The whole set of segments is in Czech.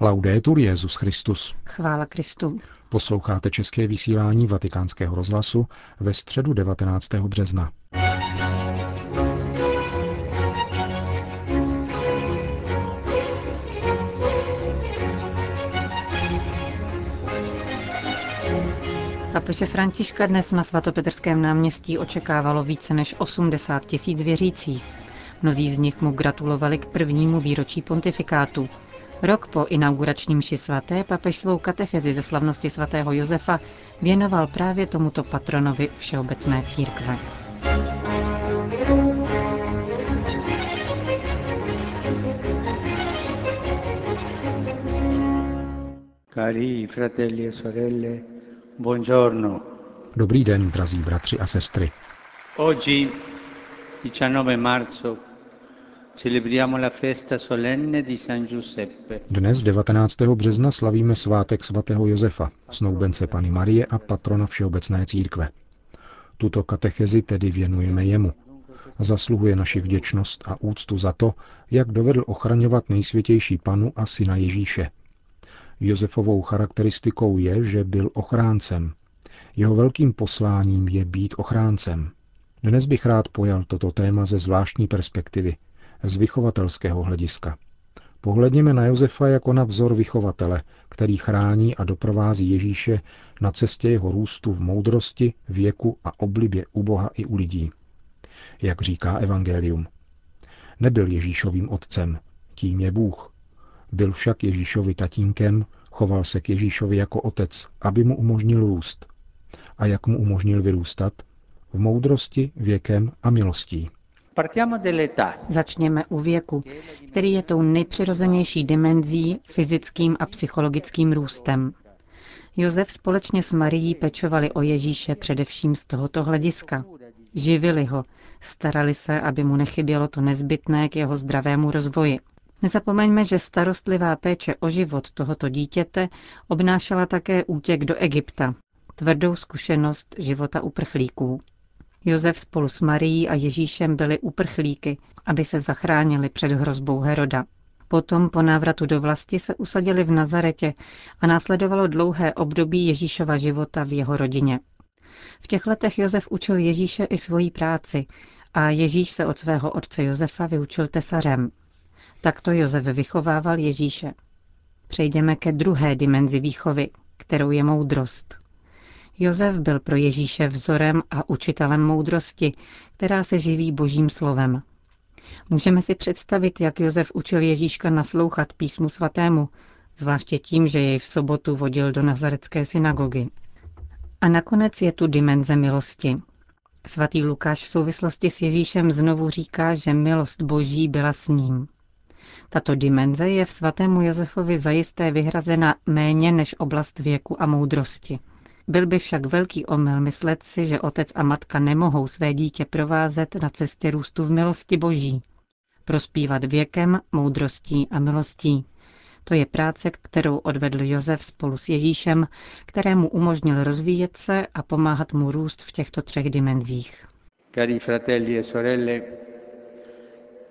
Laudetur Jezus Christus. Chvála Kristu. Posloucháte české vysílání Vatikánského rozhlasu ve středu 19. března. Papeže Františka dnes na svatopetrském náměstí očekávalo více než 80 tisíc věřících. Mnozí z nich mu gratulovali k prvnímu výročí pontifikátu. Rok po inauguračním mši svaté papež svou katechezi ze slavnosti svatého Josefa věnoval právě tomuto patronovi Všeobecné církve. Cari fratelli e sorelle, buongiorno. Dobrý den, drazí bratři a sestry. Oggi, 19 marzo, dnes 19. března slavíme svátek svatého Josefa, snoubence Pany Marie a patrona Všeobecné církve. Tuto katechezi tedy věnujeme jemu. Zasluhuje naši vděčnost a úctu za to, jak dovedl ochraňovat nejsvětější panu a syna Ježíše. Josefovou charakteristikou je, že byl ochráncem. Jeho velkým posláním je být ochráncem. Dnes bych rád pojal toto téma ze zvláštní perspektivy – z vychovatelského hlediska. Pohledněme na Josefa jako na vzor vychovatele, který chrání a doprovází Ježíše na cestě jeho růstu v moudrosti, věku a oblibě u Boha i u lidí. Jak říká Evangelium. Nebyl Ježíšovým otcem, tím je Bůh. Byl však Ježíšovi tatínkem, choval se k Ježíšovi jako otec, aby mu umožnil růst. A jak mu umožnil vyrůstat? V moudrosti, věkem a milostí. Začněme u věku, který je tou nejpřirozenější dimenzí fyzickým a psychologickým růstem. Josef společně s Marií pečovali o Ježíše především z tohoto hlediska. Živili ho, starali se, aby mu nechybělo to nezbytné k jeho zdravému rozvoji. Nezapomeňme, že starostlivá péče o život tohoto dítěte obnášela také útěk do Egypta, tvrdou zkušenost života uprchlíků. Josef spolu s Marií a Ježíšem byli uprchlíky, aby se zachránili před hrozbou Heroda. Potom po návratu do vlasti se usadili v Nazaretě a následovalo dlouhé období Ježíšova života v jeho rodině. V těch letech Josef učil Ježíše i svoji práci a Ježíš se od svého otce Josefa vyučil tesařem. Takto Josef vychovával Ježíše. Přejdeme ke druhé dimenzi výchovy, kterou je moudrost. Josef byl pro Ježíše vzorem a učitelem moudrosti, která se živí božím slovem. Můžeme si představit, jak Josef učil Ježíška naslouchat písmu svatému, zvláště tím, že jej v sobotu vodil do nazarecké synagogy. A nakonec je tu dimenze milosti. Svatý Lukáš v souvislosti s Ježíšem znovu říká, že milost boží byla s ním. Tato dimenze je v svatému Josefovi zajisté vyhrazena méně než oblast věku a moudrosti. Byl by však velký omyl myslet si, že otec a matka nemohou své dítě provázet na cestě růstu v milosti boží. Prospívat věkem, moudrostí a milostí. To je práce, kterou odvedl Josef spolu s Ježíšem, kterému umožnil rozvíjet se a pomáhat mu růst v těchto třech dimenzích. Cari fratelli e sorelle,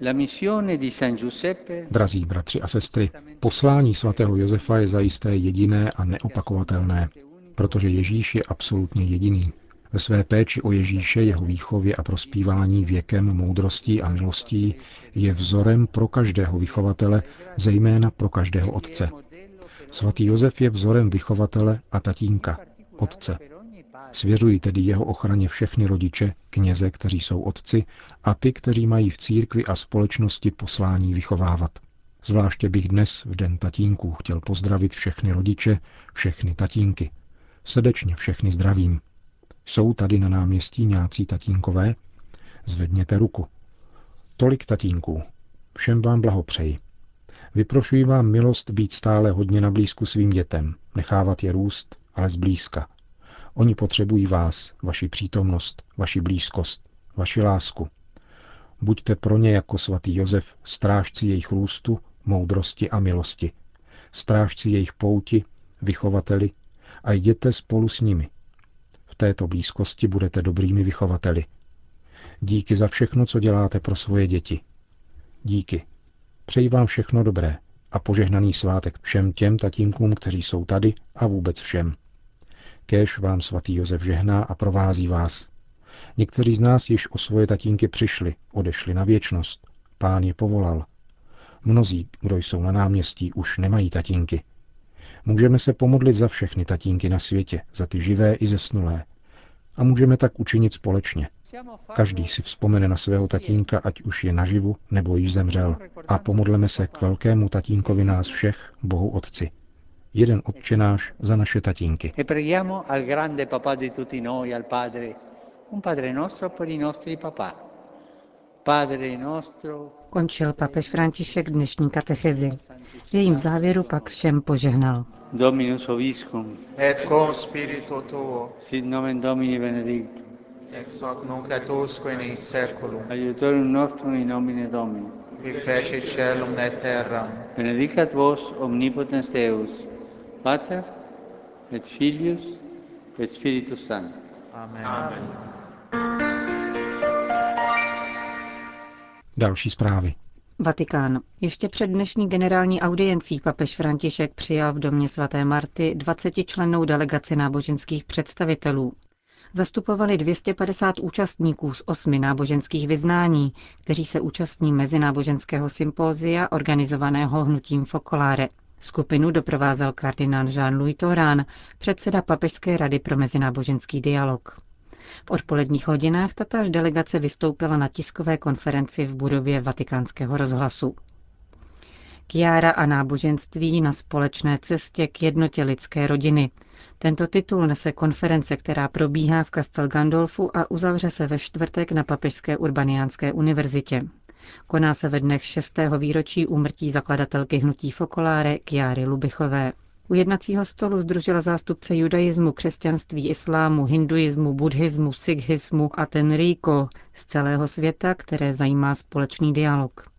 La missione di San Giuseppe... Drazí bratři a sestry, poslání svatého Josefa je zajisté jediné a neopakovatelné protože Ježíš je absolutně jediný. Ve své péči o Ježíše, jeho výchově a prospívání věkem, moudrostí a milostí je vzorem pro každého vychovatele, zejména pro každého otce. Svatý Josef je vzorem vychovatele a tatínka, otce. Svěřují tedy jeho ochraně všechny rodiče, kněze, kteří jsou otci, a ty, kteří mají v církvi a společnosti poslání vychovávat. Zvláště bych dnes, v den tatínků, chtěl pozdravit všechny rodiče, všechny tatínky, Srdečně všechny zdravím. Jsou tady na náměstí nějací tatínkové? Zvedněte ruku. Tolik tatínků. Všem vám blahopřeji. Vyprošuji vám milost být stále hodně na blízku svým dětem, nechávat je růst, ale zblízka. Oni potřebují vás, vaši přítomnost, vaši blízkost, vaši lásku. Buďte pro ně jako svatý Josef strážci jejich růstu, moudrosti a milosti. Strážci jejich pouti, vychovateli, a jděte spolu s nimi. V této blízkosti budete dobrými vychovateli. Díky za všechno, co děláte pro svoje děti. Díky. Přeji vám všechno dobré a požehnaný svátek všem těm tatínkům, kteří jsou tady a vůbec všem. Kéž vám svatý Josef žehná a provází vás. Někteří z nás již o svoje tatínky přišli, odešli na věčnost. Pán je povolal. Mnozí, kdo jsou na náměstí, už nemají tatínky. Můžeme se pomodlit za všechny tatínky na světě, za ty živé i zesnulé. A můžeme tak učinit společně. Každý si vzpomene na svého tatínka, ať už je naživu nebo již zemřel. A pomodleme se k velkému tatínkovi nás všech, Bohu Otci. Jeden odčenáš za naše tatínky. E un Padre nostro per i nostri papà. Padre nostro... Končil papež František dnešní katechezi. V jejím závěru pak všem požehnal. Dominus obiscum. Et cum spiritu tuo. Sit nomen Domini benedictum. Ex hoc nunc et usque in seculum. Aiutorium nostrum in nomine Domini. Qui feci celum et terram. Benedicat vos omnipotens Deus, Pater et Filius et Spiritus Sanctus. Amen. Amen. Další zprávy. Vatikán. Ještě před dnešní generální audiencí papež František přijal v domě svaté Marty 20-člennou delegaci náboženských představitelů. Zastupovali 250 účastníků z osmi náboženských vyznání, kteří se účastní mezináboženského sympózia organizovaného hnutím Focolare. Skupinu doprovázel kardinál Jean-Louis Torán, předseda Papežské rady pro mezináboženský dialog. V odpoledních hodinách tatáž delegace vystoupila na tiskové konferenci v budově vatikánského rozhlasu. Kiára a náboženství na společné cestě k jednotě lidské rodiny. Tento titul nese konference, která probíhá v Castel Gandolfu a uzavře se ve čtvrtek na Papežské urbaniánské univerzitě. Koná se ve dnech 6. výročí úmrtí zakladatelky hnutí Fokoláre Kiáry Lubichové. U jednacího stolu združila zástupce judaismu, křesťanství, islámu, hinduismu, buddhismu, sikhismu a tenríko z celého světa, které zajímá společný dialog.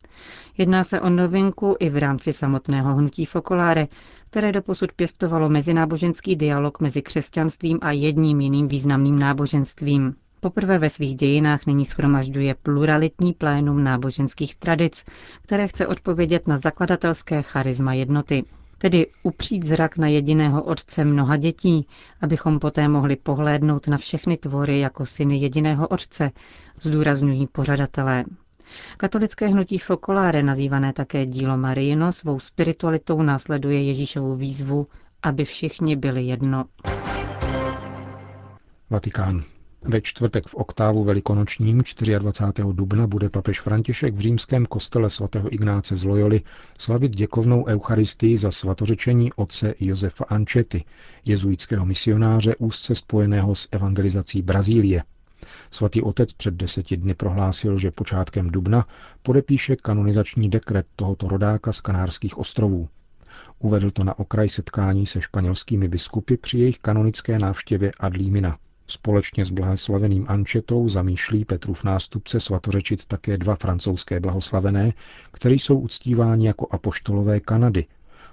Jedná se o novinku i v rámci samotného hnutí Fokoláre, které doposud pěstovalo mezináboženský dialog mezi křesťanstvím a jedním jiným významným náboženstvím. Poprvé ve svých dějinách nyní schromažďuje pluralitní plénum náboženských tradic, které chce odpovědět na zakladatelské charisma jednoty tedy upřít zrak na jediného otce mnoha dětí, abychom poté mohli pohlédnout na všechny tvory jako syny jediného otce, zdůrazňují pořadatelé. Katolické hnutí Focolare, nazývané také dílo Mariino, svou spiritualitou následuje Ježíšovu výzvu, aby všichni byli jedno. Vatikán. Ve čtvrtek v oktávu velikonočním 24. dubna bude papež František v římském kostele svatého Ignáce z Loyoli slavit děkovnou eucharistii za svatořečení otce Josefa Ančety, jezuitského misionáře úzce spojeného s evangelizací Brazílie. Svatý otec před deseti dny prohlásil, že počátkem dubna podepíše kanonizační dekret tohoto rodáka z Kanárských ostrovů. Uvedl to na okraj setkání se španělskými biskupy při jejich kanonické návštěvě Adlímina. Společně s blahoslaveným Ančetou zamýšlí Petrův nástupce svatořečit také dva francouzské blahoslavené, kteří jsou uctíváni jako apoštolové Kanady.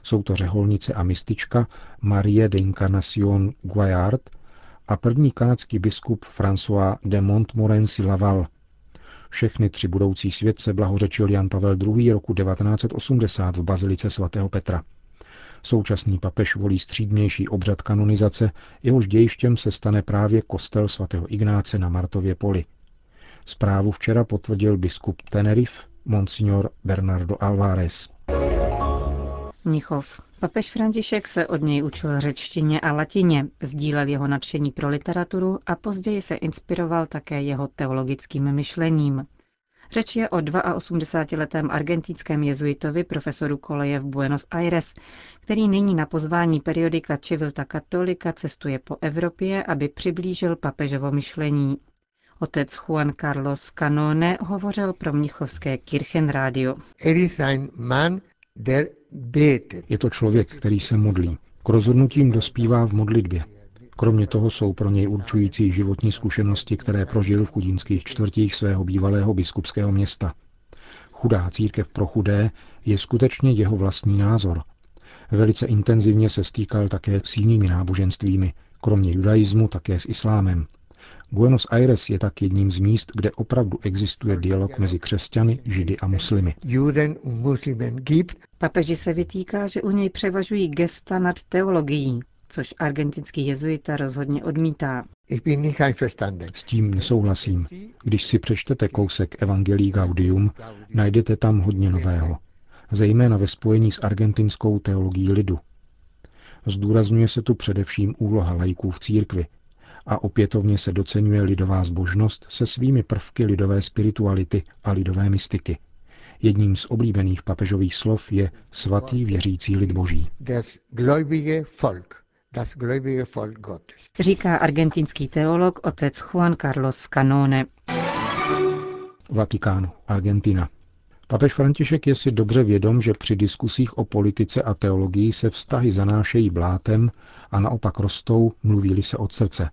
Jsou to řeholnice a mistička Marie de Incarnation Guayard a první kanadský biskup François de Montmorency Laval. Všechny tři budoucí světce blahořečil Jan Pavel II. roku 1980 v Bazilice svatého Petra. Současný papež volí střídnější obřad kanonizace, jehož dějištěm se stane právě kostel svatého Ignáce na Martově poli. Zprávu včera potvrdil biskup Tenerife, monsignor Bernardo Alvarez. Mnichov. Papež František se od něj učil řečtině a latině, sdílel jeho nadšení pro literaturu a později se inspiroval také jeho teologickým myšlením. Řeč je o 82-letém argentinském jezuitovi profesoru koleje v Buenos Aires, který nyní na pozvání periodika Civilta Katolika cestuje po Evropě, aby přiblížil papežovo myšlení. Otec Juan Carlos Canone hovořil pro mnichovské Kirchenradio. Je to člověk, který se modlí. K rozhodnutím dospívá v modlitbě. Kromě toho jsou pro něj určující životní zkušenosti, které prožil v chudínských čtvrtích svého bývalého biskupského města. Chudá církev pro chudé je skutečně jeho vlastní názor. Velice intenzivně se stýkal také s jinými náboženstvími, kromě judaismu také s islámem. Buenos Aires je tak jedním z míst, kde opravdu existuje dialog mezi křesťany, židy a muslimy. Papeži se vytýká, že u něj převažují gesta nad teologií, což argentinský jezuita rozhodně odmítá. S tím nesouhlasím. Když si přečtete kousek Evangelii Gaudium, najdete tam hodně nového, zejména ve spojení s argentinskou teologií lidu. Zdůrazňuje se tu především úloha lajků v církvi a opětovně se docenuje lidová zbožnost se svými prvky lidové spirituality a lidové mystiky. Jedním z oblíbených papežových slov je svatý věřící lid boží. Říká argentinský teolog otec Juan Carlos Canone. Vatikán, Argentina. Papež František je si dobře vědom, že při diskusích o politice a teologii se vztahy zanášejí blátem a naopak rostou, mluví se od srdce.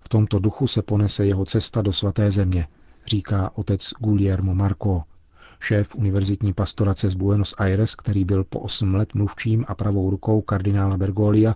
V tomto duchu se ponese jeho cesta do svaté země, říká otec Guillermo Marco, šéf univerzitní pastorace z Buenos Aires, který byl po 8 let mluvčím a pravou rukou kardinála Bergolia,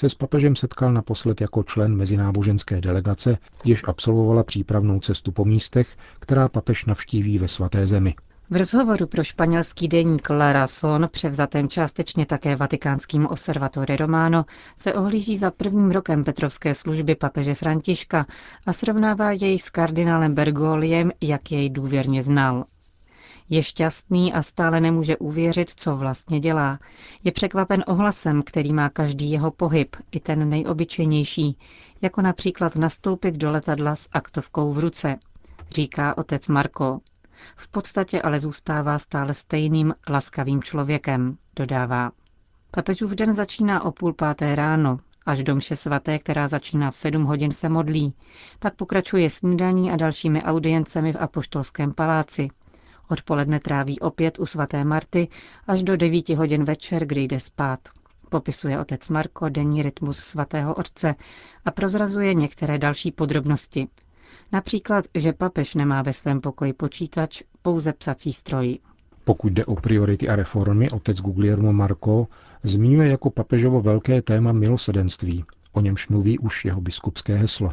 se s papežem setkal naposled jako člen mezináboženské delegace, jež absolvovala přípravnou cestu po místech, která papež navštíví ve svaté zemi. V rozhovoru pro španělský deník La Razón, převzatém částečně také vatikánským Observatore Romano, se ohlíží za prvním rokem Petrovské služby papeže Františka a srovnává jej s kardinálem Bergoliem, jak jej důvěrně znal. Je šťastný a stále nemůže uvěřit, co vlastně dělá. Je překvapen ohlasem, který má každý jeho pohyb, i ten nejobyčejnější, jako například nastoupit do letadla s aktovkou v ruce, říká otec Marko. V podstatě ale zůstává stále stejným laskavým člověkem, dodává. Papežův den začíná o půl páté ráno, až do mše svaté, která začíná v sedm hodin, se modlí. Pak pokračuje snídaní a dalšími audiencemi v Apoštolském paláci. Odpoledne tráví opět u svaté Marty až do devíti hodin večer, kdy jde spát. Popisuje otec Marko denní rytmus svatého otce a prozrazuje některé další podrobnosti. Například, že papež nemá ve svém pokoji počítač, pouze psací stroj. Pokud jde o priority a reformy, otec Guglielmo Marco zmiňuje jako papežovo velké téma milosedenství, o němž mluví už jeho biskupské heslo.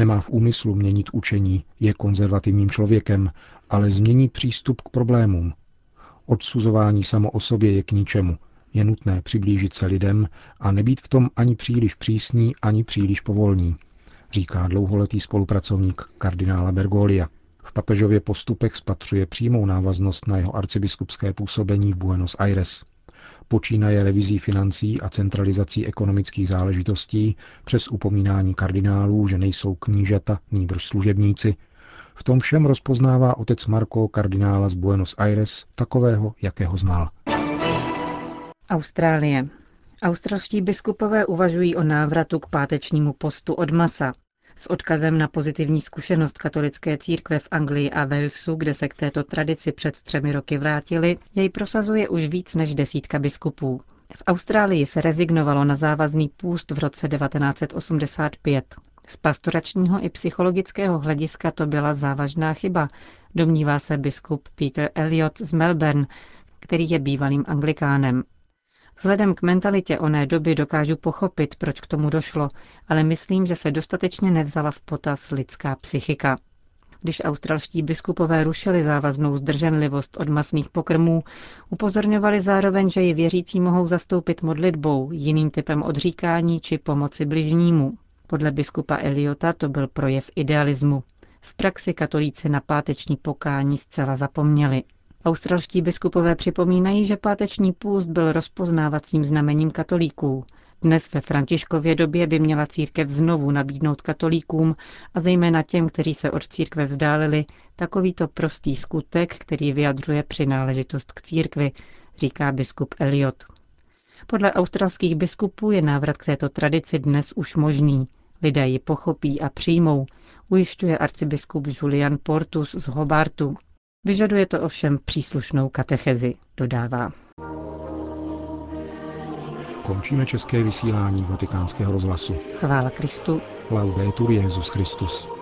Nemá v úmyslu měnit učení, je konzervativním člověkem, ale změní přístup k problémům. Odsuzování samo o sobě je k ničemu. Je nutné přiblížit se lidem a nebýt v tom ani příliš přísní, ani příliš povolní, říká dlouholetý spolupracovník kardinála Bergolia. V papežově postupech spatřuje přímou návaznost na jeho arcibiskupské působení v Buenos Aires. Počínaje revizí financí a centralizací ekonomických záležitostí přes upomínání kardinálů, že nejsou knížata, nýbrž služebníci, v tom všem rozpoznává otec Marco kardinála z Buenos Aires takového, jakého znal. Austrálie. Australští biskupové uvažují o návratu k pátečnímu postu od masa. S odkazem na pozitivní zkušenost katolické církve v Anglii a Walesu, kde se k této tradici před třemi roky vrátili, jej prosazuje už víc než desítka biskupů. V Austrálii se rezignovalo na závazný půst v roce 1985. Z pastoračního i psychologického hlediska to byla závažná chyba, domnívá se biskup Peter Elliot z Melbourne, který je bývalým anglikánem. Vzhledem k mentalitě oné doby dokážu pochopit, proč k tomu došlo, ale myslím, že se dostatečně nevzala v potaz lidská psychika. Když australští biskupové rušili závaznou zdrženlivost od masných pokrmů, upozorňovali zároveň, že ji věřící mohou zastoupit modlitbou, jiným typem odříkání či pomoci bližnímu. Podle biskupa Eliota to byl projev idealismu. V praxi katolíci na páteční pokání zcela zapomněli. Australští biskupové připomínají, že páteční půst byl rozpoznávacím znamením katolíků. Dnes ve Františkově době by měla církev znovu nabídnout katolíkům a zejména těm, kteří se od církve vzdálili, takovýto prostý skutek, který vyjadřuje přináležitost k církvi, říká biskup Eliot. Podle australských biskupů je návrat k této tradici dnes už možný. Lidé ji pochopí a přijmou, ujišťuje arcibiskup Julian Portus z Hobartu. Vyžaduje to ovšem příslušnou katechezi, dodává. Končíme české vysílání vatikánského rozhlasu. Chvála Kristu. Laudetur Jezus Christus.